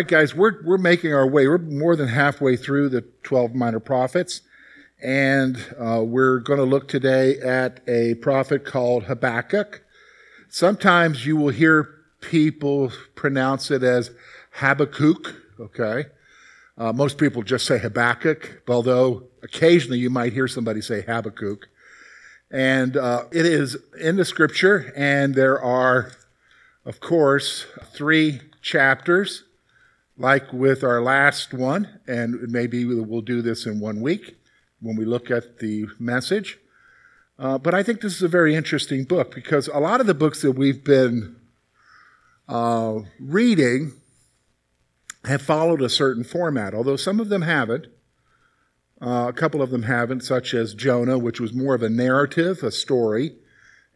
Right, guys, we're, we're making our way. We're more than halfway through the 12 minor prophets. And uh, we're going to look today at a prophet called Habakkuk. Sometimes you will hear people pronounce it as Habakkuk, okay? Uh, most people just say Habakkuk, although occasionally you might hear somebody say Habakkuk. And uh, it is in the scripture, and there are, of course, three chapters like with our last one, and maybe we'll do this in one week when we look at the message. Uh, but I think this is a very interesting book because a lot of the books that we've been uh, reading have followed a certain format, although some of them haven't. Uh, a couple of them haven't, such as Jonah, which was more of a narrative, a story.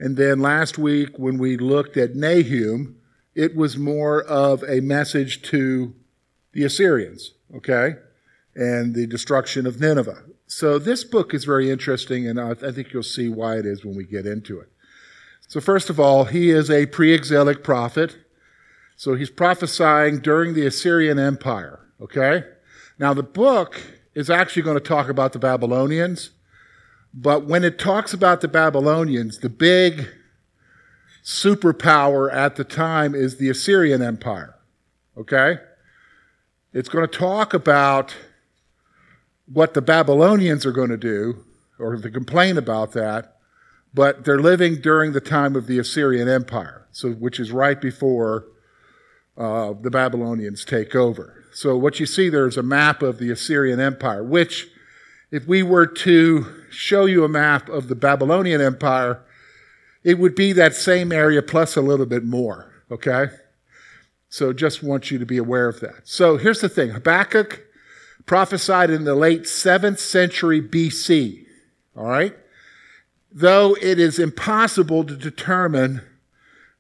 And then last week, when we looked at Nahum, it was more of a message to the Assyrians, okay, and the destruction of Nineveh. So this book is very interesting, and I think you'll see why it is when we get into it. So, first of all, he is a pre exilic prophet. So he's prophesying during the Assyrian Empire, okay? Now, the book is actually going to talk about the Babylonians, but when it talks about the Babylonians, the big superpower at the time is the Assyrian Empire, okay? It's going to talk about what the Babylonians are going to do, or to complain about that, but they're living during the time of the Assyrian Empire, so which is right before uh, the Babylonians take over. So what you see there is a map of the Assyrian Empire, which, if we were to show you a map of the Babylonian Empire, it would be that same area plus a little bit more. Okay. So just want you to be aware of that. So here's the thing Habakkuk prophesied in the late 7th century BC. All right? Though it is impossible to determine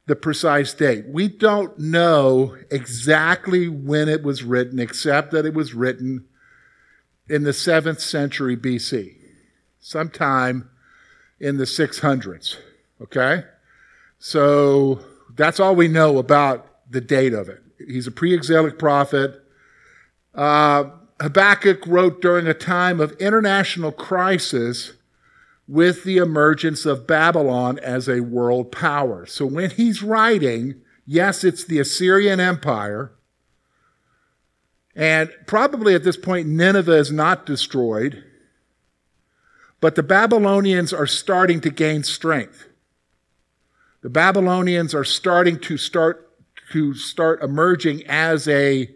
the precise date. We don't know exactly when it was written, except that it was written in the 7th century BC, sometime in the 600s. Okay? So that's all we know about the date of it. He's a pre exilic prophet. Uh, Habakkuk wrote during a time of international crisis with the emergence of Babylon as a world power. So when he's writing, yes, it's the Assyrian Empire. And probably at this point, Nineveh is not destroyed. But the Babylonians are starting to gain strength. The Babylonians are starting to start to start emerging as a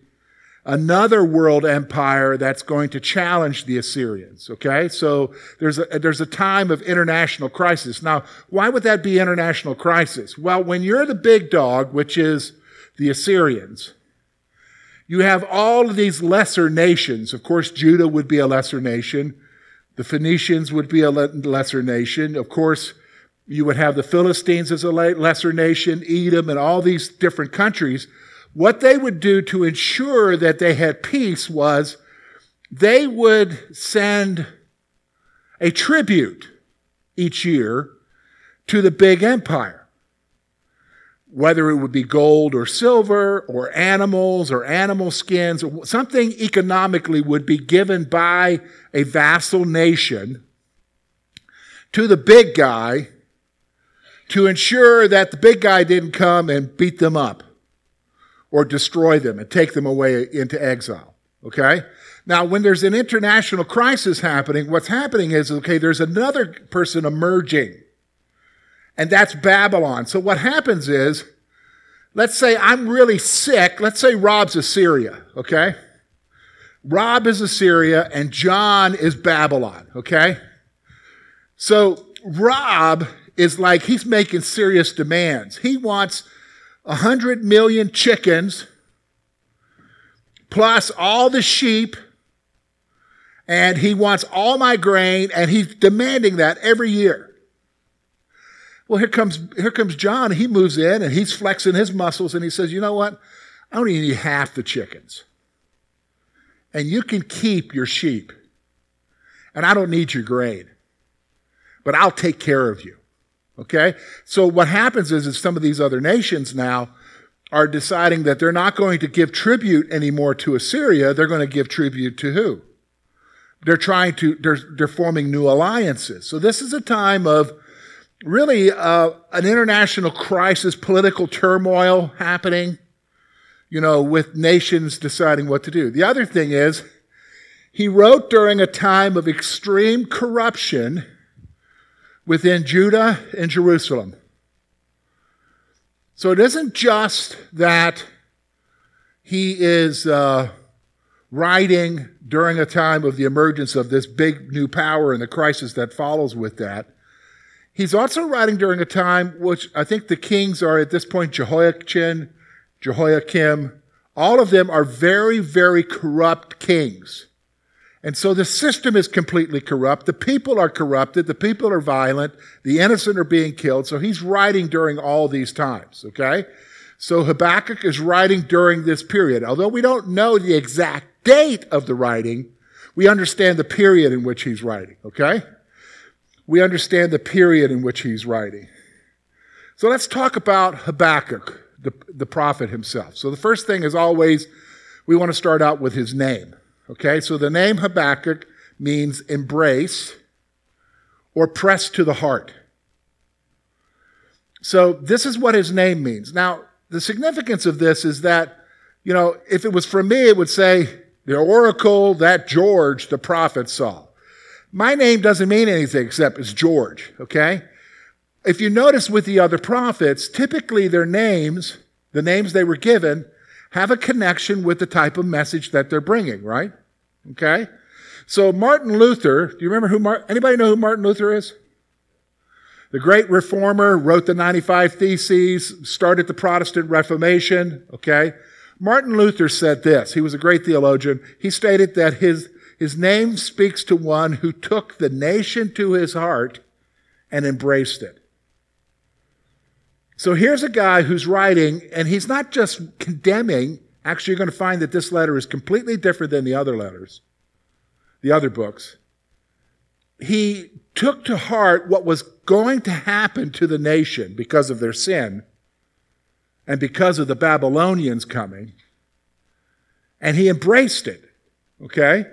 another world empire that's going to challenge the Assyrians. Okay, so there's a there's a time of international crisis. Now, why would that be international crisis? Well, when you're the big dog, which is the Assyrians, you have all of these lesser nations. Of course, Judah would be a lesser nation. The Phoenicians would be a lesser nation. Of course, you would have the Philistines as a lesser nation, Edom, and all these different countries. What they would do to ensure that they had peace was they would send a tribute each year to the big empire. Whether it would be gold or silver or animals or animal skins, or something economically would be given by a vassal nation to the big guy to ensure that the big guy didn't come and beat them up or destroy them and take them away into exile. Okay? Now, when there's an international crisis happening, what's happening is, okay, there's another person emerging, and that's Babylon. So what happens is, let's say I'm really sick. Let's say Rob's Assyria, okay? Rob is Assyria, and John is Babylon, okay? So Rob is like he's making serious demands. He wants 100 million chickens plus all the sheep and he wants all my grain and he's demanding that every year. Well, here comes here comes John. He moves in and he's flexing his muscles and he says, "You know what? I only need half the chickens. And you can keep your sheep. And I don't need your grain. But I'll take care of you." Okay? So what happens is, is some of these other nations now are deciding that they're not going to give tribute anymore to Assyria. They're going to give tribute to who? They're trying to, they're, they're forming new alliances. So this is a time of really uh, an international crisis, political turmoil happening, you know, with nations deciding what to do. The other thing is, he wrote during a time of extreme corruption within Judah and Jerusalem. So it isn't just that he is uh, writing during a time of the emergence of this big new power and the crisis that follows with that. He's also writing during a time which I think the kings are at this point Jehoiachin, Jehoiakim. All of them are very, very corrupt kings. And so the system is completely corrupt. The people are corrupted. The people are violent. The innocent are being killed. So he's writing during all these times, okay? So Habakkuk is writing during this period. Although we don't know the exact date of the writing, we understand the period in which he's writing, okay? We understand the period in which he's writing. So let's talk about Habakkuk, the, the prophet himself. So the first thing is always, we want to start out with his name. Okay, so the name Habakkuk means embrace or press to the heart. So this is what his name means. Now, the significance of this is that, you know, if it was from me, it would say, the oracle that George the prophet saw. My name doesn't mean anything except it's George, okay? If you notice with the other prophets, typically their names, the names they were given, have a connection with the type of message that they're bringing, right? Okay? So Martin Luther, do you remember who anybody know who Martin Luther is? The great reformer wrote the 95 Theses, started the Protestant Reformation, okay? Martin Luther said this. He was a great theologian. He stated that his, his name speaks to one who took the nation to his heart and embraced it. So here's a guy who's writing, and he's not just condemning. Actually, you're going to find that this letter is completely different than the other letters, the other books. He took to heart what was going to happen to the nation because of their sin and because of the Babylonians coming, and he embraced it. Okay?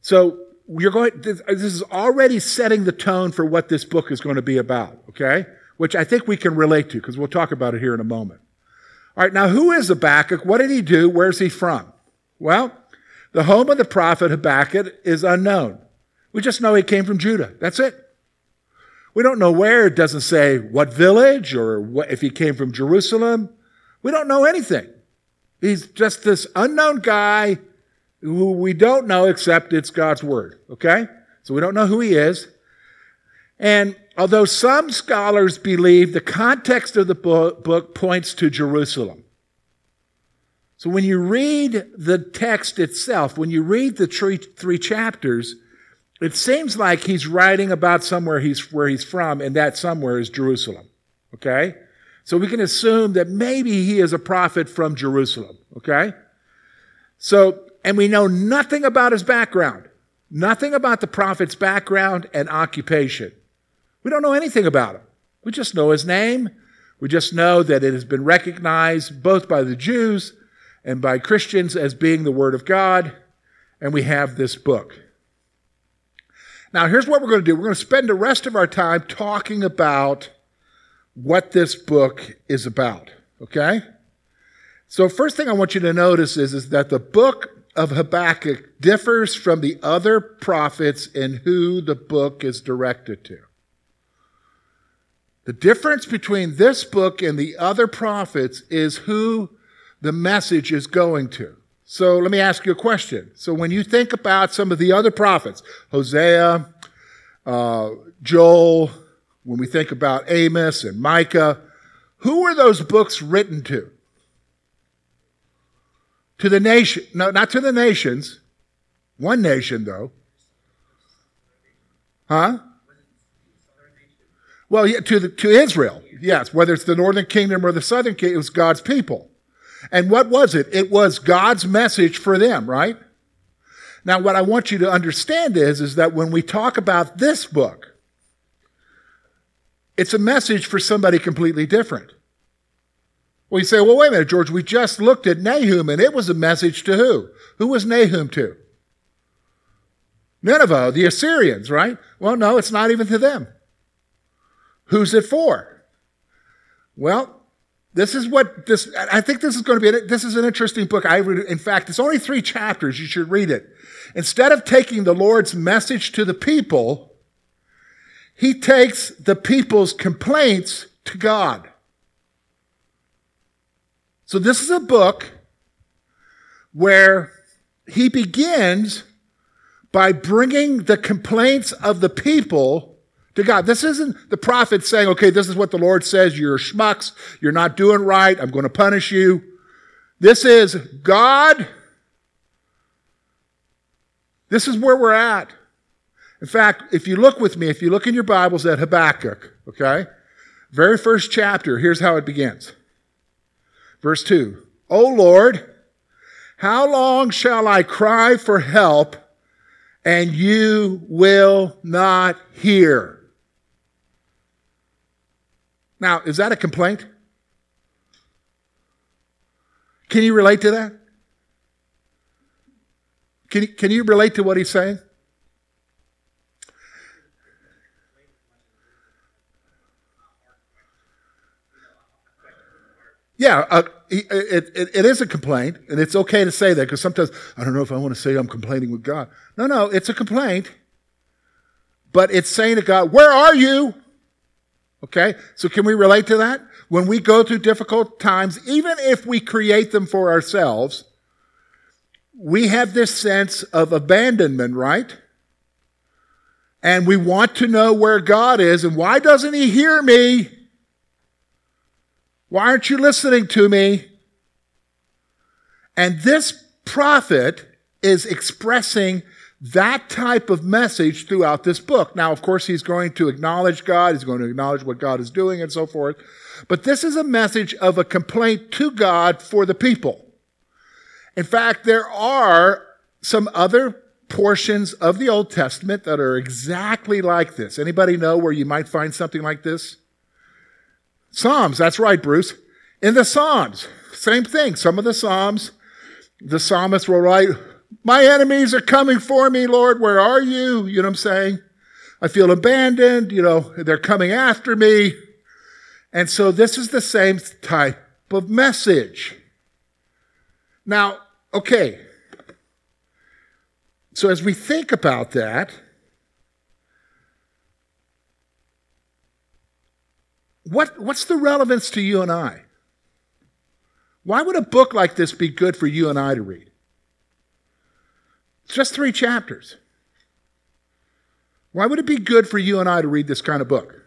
So you're going, this is already setting the tone for what this book is going to be about. Okay? Which I think we can relate to because we'll talk about it here in a moment. All right, now who is Habakkuk? What did he do? Where's he from? Well, the home of the prophet Habakkuk is unknown. We just know he came from Judah. That's it. We don't know where. It doesn't say what village or what, if he came from Jerusalem. We don't know anything. He's just this unknown guy who we don't know except it's God's word. Okay? So we don't know who he is. And although some scholars believe the context of the book points to Jerusalem. So when you read the text itself, when you read the three, three chapters, it seems like he's writing about somewhere he's, where he's from, and that somewhere is Jerusalem. Okay? So we can assume that maybe he is a prophet from Jerusalem. Okay? So, and we know nothing about his background. Nothing about the prophet's background and occupation. We don't know anything about him. We just know his name. We just know that it has been recognized both by the Jews and by Christians as being the Word of God, and we have this book. Now, here's what we're going to do we're going to spend the rest of our time talking about what this book is about, okay? So, first thing I want you to notice is, is that the book of Habakkuk differs from the other prophets in who the book is directed to. The difference between this book and the other prophets is who the message is going to. So let me ask you a question. So when you think about some of the other prophets, Hosea, uh, Joel, when we think about Amos and Micah, who were those books written to? To the nation, no, not to the nations. One nation, though. Huh? Well, yeah, to, the, to Israel, yes, whether it's the northern kingdom or the southern kingdom, it was God's people. And what was it? It was God's message for them, right? Now, what I want you to understand is, is that when we talk about this book, it's a message for somebody completely different. Well, you say, well, wait a minute, George, we just looked at Nahum and it was a message to who? Who was Nahum to? Nineveh, the Assyrians, right? Well, no, it's not even to them. Who's it for? Well, this is what this, I think this is going to be, this is an interesting book. I read, in fact, it's only three chapters. You should read it. Instead of taking the Lord's message to the people, he takes the people's complaints to God. So this is a book where he begins by bringing the complaints of the people to God. This isn't the prophet saying, okay, this is what the Lord says. You're schmucks. You're not doing right. I'm going to punish you. This is God. This is where we're at. In fact, if you look with me, if you look in your Bibles at Habakkuk, okay, very first chapter, here's how it begins. Verse 2 O Lord, how long shall I cry for help and you will not hear? Now, is that a complaint? Can you relate to that? Can you, can you relate to what he's saying? Yeah, uh, it, it, it is a complaint, and it's okay to say that because sometimes I don't know if I want to say I'm complaining with God. No, no, it's a complaint, but it's saying to God, Where are you? Okay, so can we relate to that? When we go through difficult times, even if we create them for ourselves, we have this sense of abandonment, right? And we want to know where God is, and why doesn't He hear me? Why aren't you listening to me? And this prophet is expressing that type of message throughout this book. Now, of course, he's going to acknowledge God, he's going to acknowledge what God is doing and so forth. But this is a message of a complaint to God for the people. In fact, there are some other portions of the Old Testament that are exactly like this. Anybody know where you might find something like this? Psalms, that's right, Bruce. In the Psalms, same thing. Some of the Psalms, the psalmist will write, My enemies are coming for me, Lord, where are you? You know what I'm saying? I feel abandoned, you know, they're coming after me. And so this is the same type of message. Now, okay. So as we think about that, What, what's the relevance to you and I? Why would a book like this be good for you and I to read? Just three chapters. Why would it be good for you and I to read this kind of book?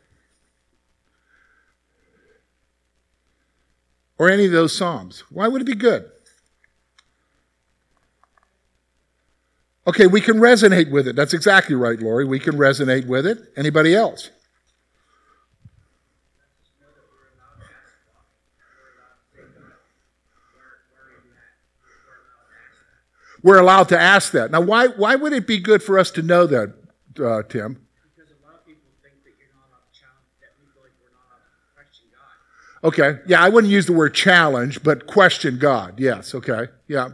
Or any of those Psalms? Why would it be good? Okay, we can resonate with it. That's exactly right, Lori. We can resonate with it. Anybody else? We're allowed to ask that. Now, why, why would it be good for us to know that, uh, Tim? Because a lot of people think that you're not allowed to challenge, that we feel like we're not allowed to question God. Okay. Yeah, I wouldn't use the word challenge, but question God. Yes. Okay. Yeah.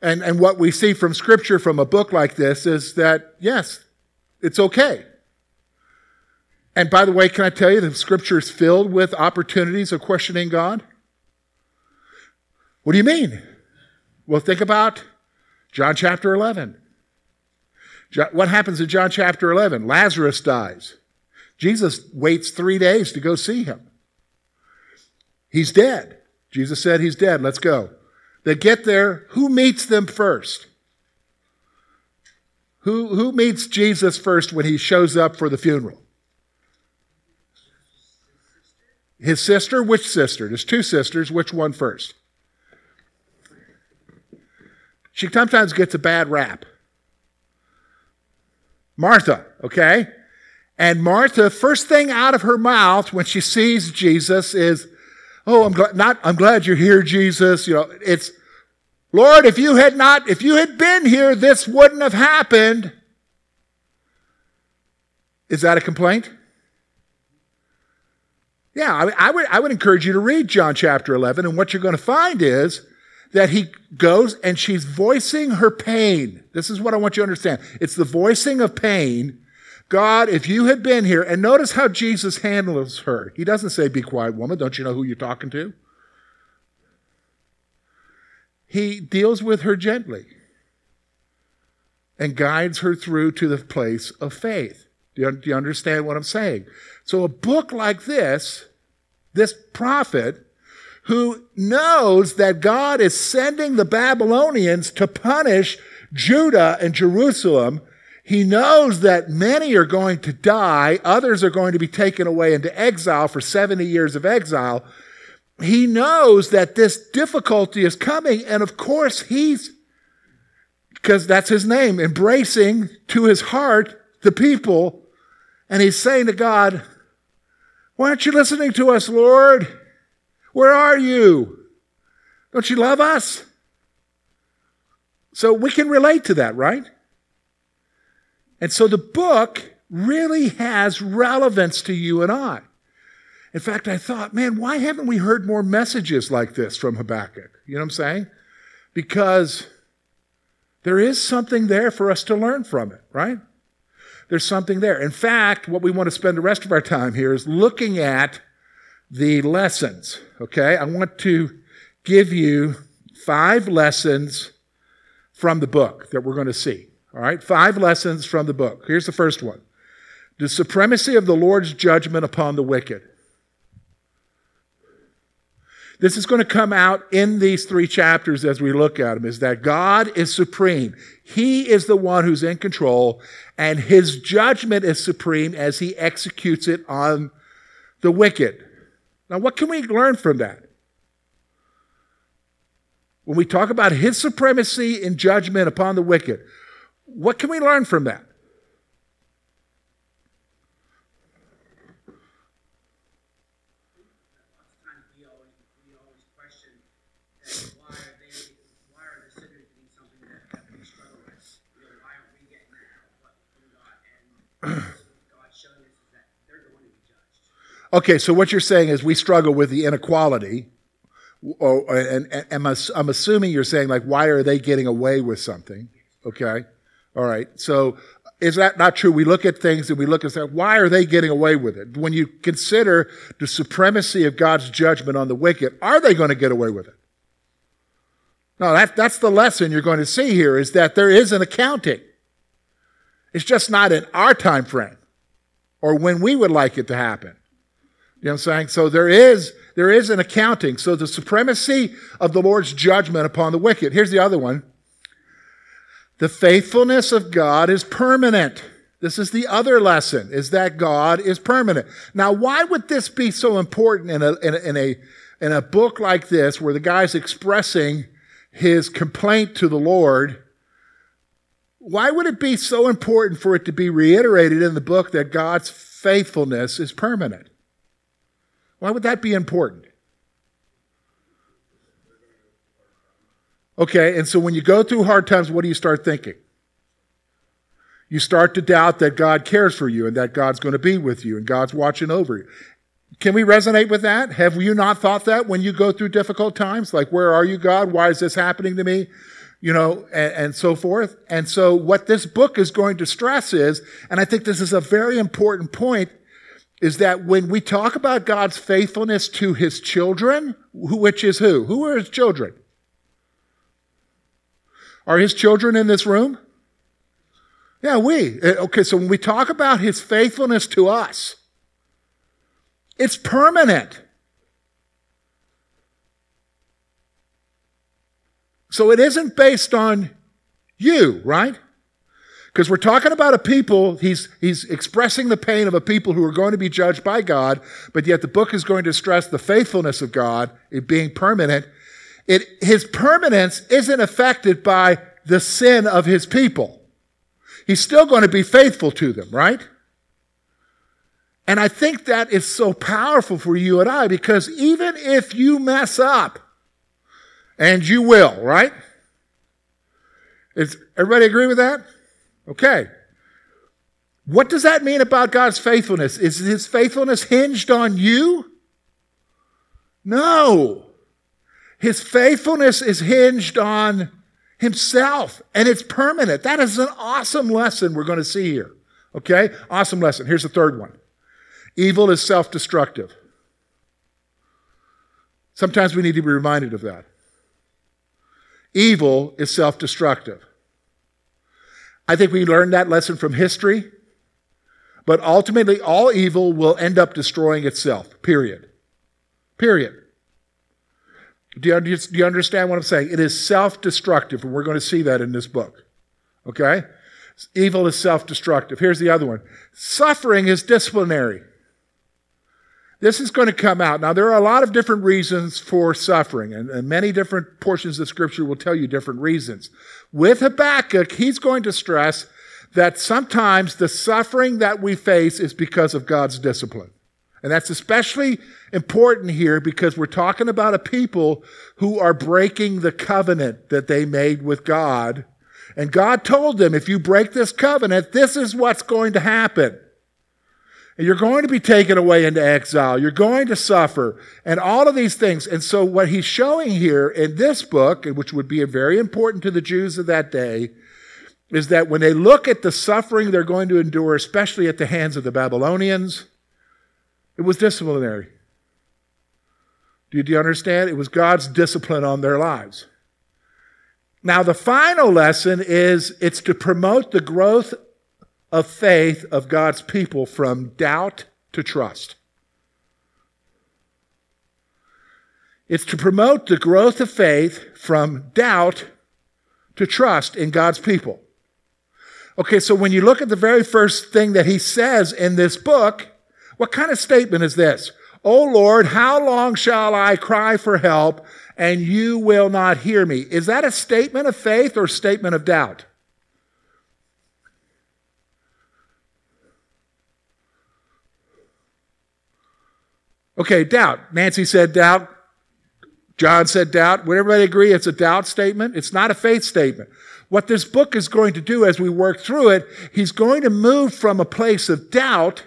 And, and what we see from Scripture from a book like this is that, yes, it's okay. And by the way, can I tell you that Scripture is filled with opportunities of questioning God? What do you mean? Well, think about John chapter 11. What happens in John chapter 11? Lazarus dies. Jesus waits three days to go see him. He's dead. Jesus said he's dead. Let's go. They get there. Who meets them first? Who, who meets Jesus first when he shows up for the funeral? His sister? Which sister? There's two sisters. Which one first? She sometimes gets a bad rap. Martha, okay? And Martha, first thing out of her mouth when she sees Jesus is, "Oh, I'm glad not I'm glad you're here, Jesus." You know, it's Lord, if you had not if you had been here, this wouldn't have happened. Is that a complaint? Yeah, I, I, would, I would encourage you to read John chapter 11, and what you're going to find is that he goes and she's voicing her pain. This is what I want you to understand. It's the voicing of pain. God, if you had been here, and notice how Jesus handles her. He doesn't say, Be quiet, woman. Don't you know who you're talking to? He deals with her gently and guides her through to the place of faith. Do you, understand what I'm saying? So, a book like this, this prophet, who knows that God is sending the Babylonians to punish Judah and Jerusalem. He knows that many are going to die, others are going to be taken away into exile for 70 years of exile. He knows that this difficulty is coming, and of course, he's, because that's his name, embracing to his heart the people, and he's saying to God, Why aren't you listening to us, Lord? Where are you? Don't you love us? So we can relate to that, right? And so the book really has relevance to you and I. In fact, I thought, man, why haven't we heard more messages like this from Habakkuk? You know what I'm saying? Because there is something there for us to learn from it, right? There's something there. In fact, what we want to spend the rest of our time here is looking at the lessons. Okay, I want to give you five lessons from the book that we're going to see. All right, five lessons from the book. Here's the first one the supremacy of the Lord's judgment upon the wicked. This is going to come out in these three chapters as we look at them is that God is supreme. He is the one who's in control, and his judgment is supreme as he executes it on the wicked. Now, what can we learn from that? When we talk about his supremacy in judgment upon the wicked, what can we learn from that? Okay, so what you're saying is we struggle with the inequality. Oh, and, and, and I'm assuming you're saying, like, why are they getting away with something? Okay. All right. So is that not true? We look at things and we look and say, why are they getting away with it? When you consider the supremacy of God's judgment on the wicked, are they going to get away with it? No, that, that's the lesson you're going to see here is that there is an accounting. It's just not in our time frame or when we would like it to happen. You know what I'm saying? So there is, there is an accounting. So the supremacy of the Lord's judgment upon the wicked. Here's the other one. The faithfulness of God is permanent. This is the other lesson, is that God is permanent. Now, why would this be so important in a, in a, in a, in a book like this where the guy's expressing his complaint to the Lord? Why would it be so important for it to be reiterated in the book that God's faithfulness is permanent? Why would that be important? Okay, and so when you go through hard times, what do you start thinking? You start to doubt that God cares for you and that God's going to be with you and God's watching over you. Can we resonate with that? Have you not thought that when you go through difficult times? Like, where are you, God? Why is this happening to me? You know, and, and so forth. And so what this book is going to stress is, and I think this is a very important point, is that when we talk about God's faithfulness to his children, which is who? Who are his children? Are his children in this room? Yeah, we. Eh, okay, so when we talk about his faithfulness to us, it's permanent. So it isn't based on you, right? Because we're talking about a people, he's, he's expressing the pain of a people who are going to be judged by God, but yet the book is going to stress the faithfulness of God, it being permanent. It, his permanence isn't affected by the sin of his people. He's still going to be faithful to them, right? And I think that is so powerful for you and I because even if you mess up, and you will, right? Is everybody agree with that? Okay. What does that mean about God's faithfulness? Is his faithfulness hinged on you? No. His faithfulness is hinged on himself and it's permanent. That is an awesome lesson we're going to see here. Okay? Awesome lesson. Here's the third one evil is self destructive. Sometimes we need to be reminded of that. Evil is self destructive. I think we learned that lesson from history, but ultimately, all evil will end up destroying itself, period. Period. Do you, do you understand what I'm saying? It is self destructive, and we're going to see that in this book. Okay? Evil is self destructive. Here's the other one suffering is disciplinary. This is going to come out. Now, there are a lot of different reasons for suffering, and, and, many different portions of Scripture will tell you different reasons. With Habakkuk, he's going to stress that sometimes the suffering that we face is because of God's discipline. And that's especially important here because we're talking about a people who are breaking the covenant that they made with God. And God told them, if you break this covenant, this is what's going to happen. And you're going to be taken away into exile. You're going to suffer and all of these things. And so what he's showing here in this book, which would be very important to the Jews of that day, is that when they look at the suffering they're going to endure, especially at the hands of the Babylonians, it was disciplinary. Do you understand? It was God's discipline on their lives. Now, the final lesson is it's to promote the growth of faith of God's people from doubt to trust. It's to promote the growth of faith from doubt to trust in God's people. Okay, so when you look at the very first thing that he says in this book, what kind of statement is this? Oh Lord, how long shall I cry for help and you will not hear me? Is that a statement of faith or statement of doubt? Okay, doubt. Nancy said doubt. John said doubt. Would everybody agree it's a doubt statement? It's not a faith statement. What this book is going to do as we work through it, he's going to move from a place of doubt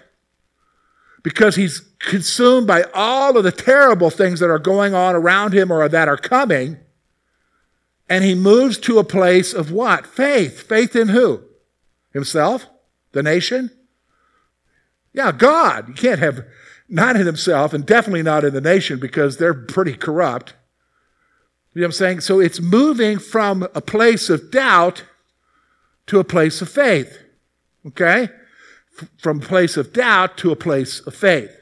because he's consumed by all of the terrible things that are going on around him or that are coming. And he moves to a place of what? Faith. Faith in who? Himself? The nation? Yeah, God. You can't have not in himself and definitely not in the nation because they're pretty corrupt. You know what I'm saying? So it's moving from a place of doubt to a place of faith. Okay? From a place of doubt to a place of faith.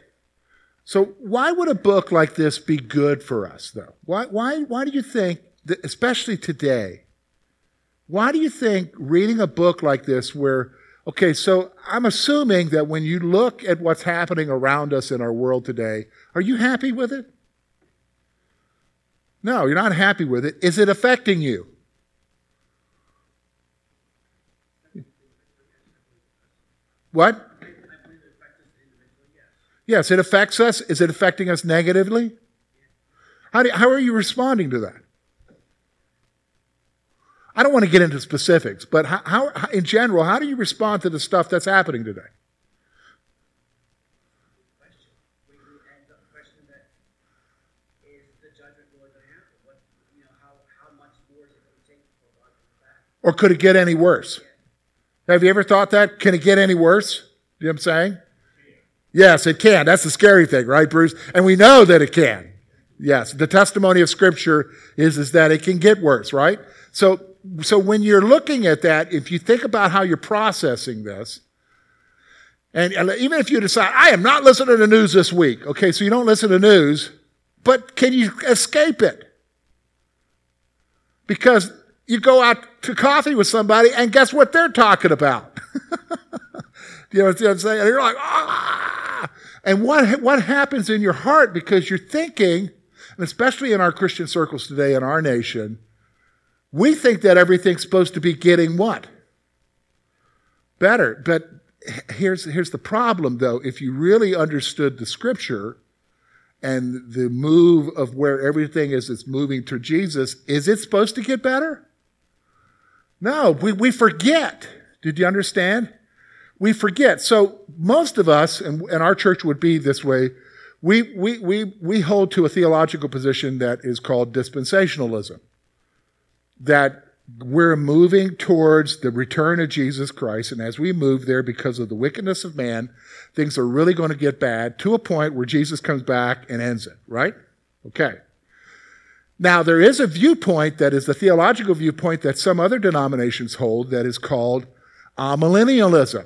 So why would a book like this be good for us, though? Why, why, why do you think, that, especially today, why do you think reading a book like this where Okay, so I'm assuming that when you look at what's happening around us in our world today, are you happy with it? No, you're not happy with it. Is it affecting you? What? Yes, it affects us. Is it affecting us negatively? How, do, how are you responding to that? I don't want to get into specifics, but how, how, in general, how do you respond to the stuff that's happening today? Or could it get any worse? Have you ever thought that? Can it get any worse? You know what I'm saying? Yes, it can. That's the scary thing, right, Bruce? And we know that it can. Yes, the testimony of Scripture is, is that it can get worse, right? So so when you're looking at that, if you think about how you're processing this, and, even if you decide, I am not listening to news this week, okay, so you don't listen to news, but can you escape it? Because you go out to coffee with somebody and guess what they're talking about? you know what I'm saying? And you're like, ah! And what, what happens in your heart because you're thinking, and especially in our Christian circles today in our nation, we think that everything's supposed to be getting what? Better. But here's, here's the problem, though. If you really understood the scripture and the move of where everything is, it's moving to Jesus, is it supposed to get better? No, we, we forget. Did you understand? We forget. So most of us, and, and our church would be this way, We, we, we, we hold to a theological position that is called dispensationalism. That we're moving towards the return of Jesus Christ, and as we move there because of the wickedness of man, things are really going to get bad to a point where Jesus comes back and ends it, right? Okay. Now, there is a viewpoint that is the theological viewpoint that some other denominations hold that is called amillennialism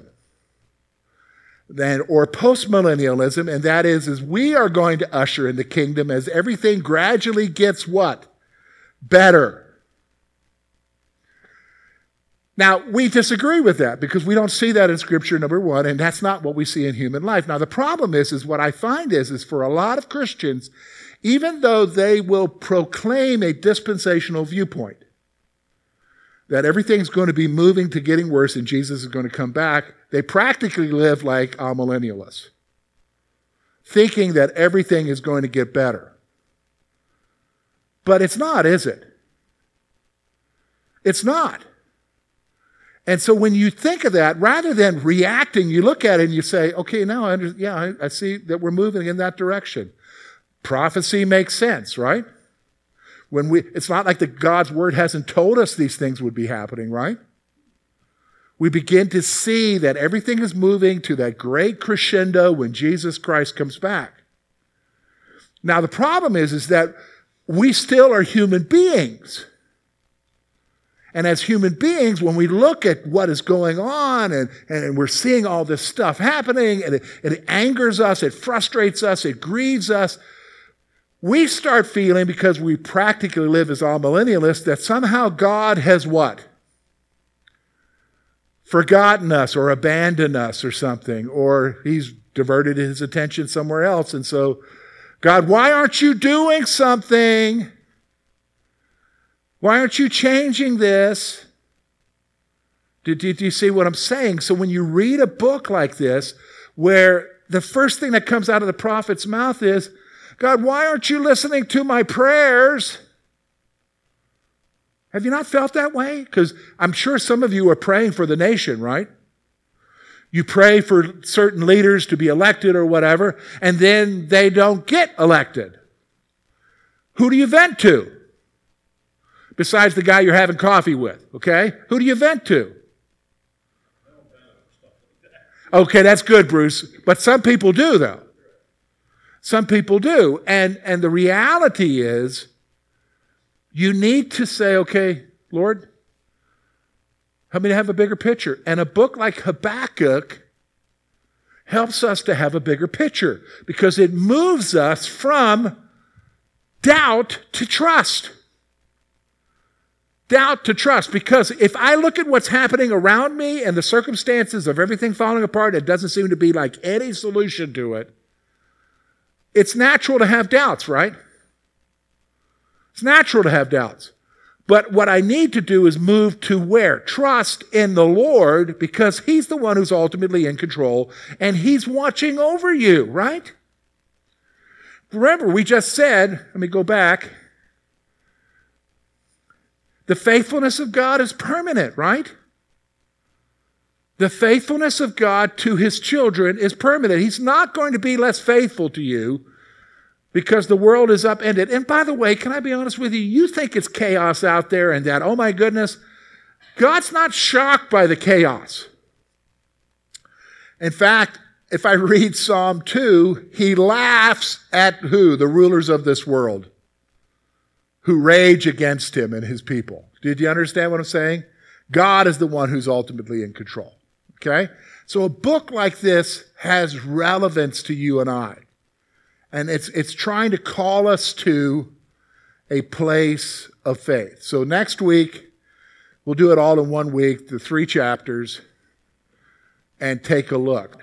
then or postmillennialism, and that is, is we are going to usher in the kingdom as everything gradually gets what? Better. Now, we disagree with that because we don't see that in scripture, number one, and that's not what we see in human life. Now, the problem is, is what I find is, is for a lot of Christians, even though they will proclaim a dispensational viewpoint, that everything's going to be moving to getting worse and Jesus is going to come back, they practically live like amillennialists, thinking that everything is going to get better. But it's not, is it? It's not. And so when you think of that, rather than reacting, you look at it and you say, okay, now I, under, yeah, I, I see that we're moving in that direction. Prophecy makes sense, right? When we, it's not like the God's word hasn't told us these things would be happening, right? We begin to see that everything is moving to that great crescendo when Jesus Christ comes back. Now the problem is, is that we still are human beings. And as human beings, when we look at what is going on and, and we're seeing all this stuff happening and it, and it angers us, it frustrates us, it grieves us, we start feeling because we practically live as amillennialists that somehow God has what? Forgotten us or abandoned us or something, or he's diverted his attention somewhere else. And so, God, why aren't you doing something? Why aren't you changing this? Do, do, do, you see what I'm saying? So when you read a book like this, where the first thing that comes out of the prophet's mouth is, God, why aren't you listening to my prayers? Have you not felt that way? Because I'm sure some of you are praying for the nation, right? You pray for certain leaders to be elected or whatever, and then they don't get elected. Who do you vent to? Besides the guy you're having coffee with, okay? Who do you vent to? Okay, that's good, Bruce. But some people do, though. Some people do. And, and the reality is, you need to say, okay, Lord, help me to have a bigger picture. And a book like Habakkuk helps us to have a bigger picture because it moves us from doubt to trust doubt to trust. Because if I look at what's happening around me and the circumstances of everything falling apart, it doesn't seem to be like any solution to it. It's natural to have doubts, right? It's natural to have doubts. But what I need to do is move to where? Trust in the Lord because He's the one who's ultimately in control and He's watching over you, right? Remember, we just said, let me go back. The faithfulness of God is permanent, right? The faithfulness of God to his children is permanent. He's not going to be less faithful to you because the world is upended. And by the way, can I be honest with you? You think it's chaos out there and that, oh my goodness, God's not shocked by the chaos. In fact, if I read Psalm 2, he laughs at who? The rulers of this world who rage against him and his people. Did you understand what I'm saying? God is the one who's ultimately in control. Okay? So a book like this has relevance to you and I. And it's, it's trying to call us to a place of faith. So next week, we'll do it all in one week, the three chapters, and take a look.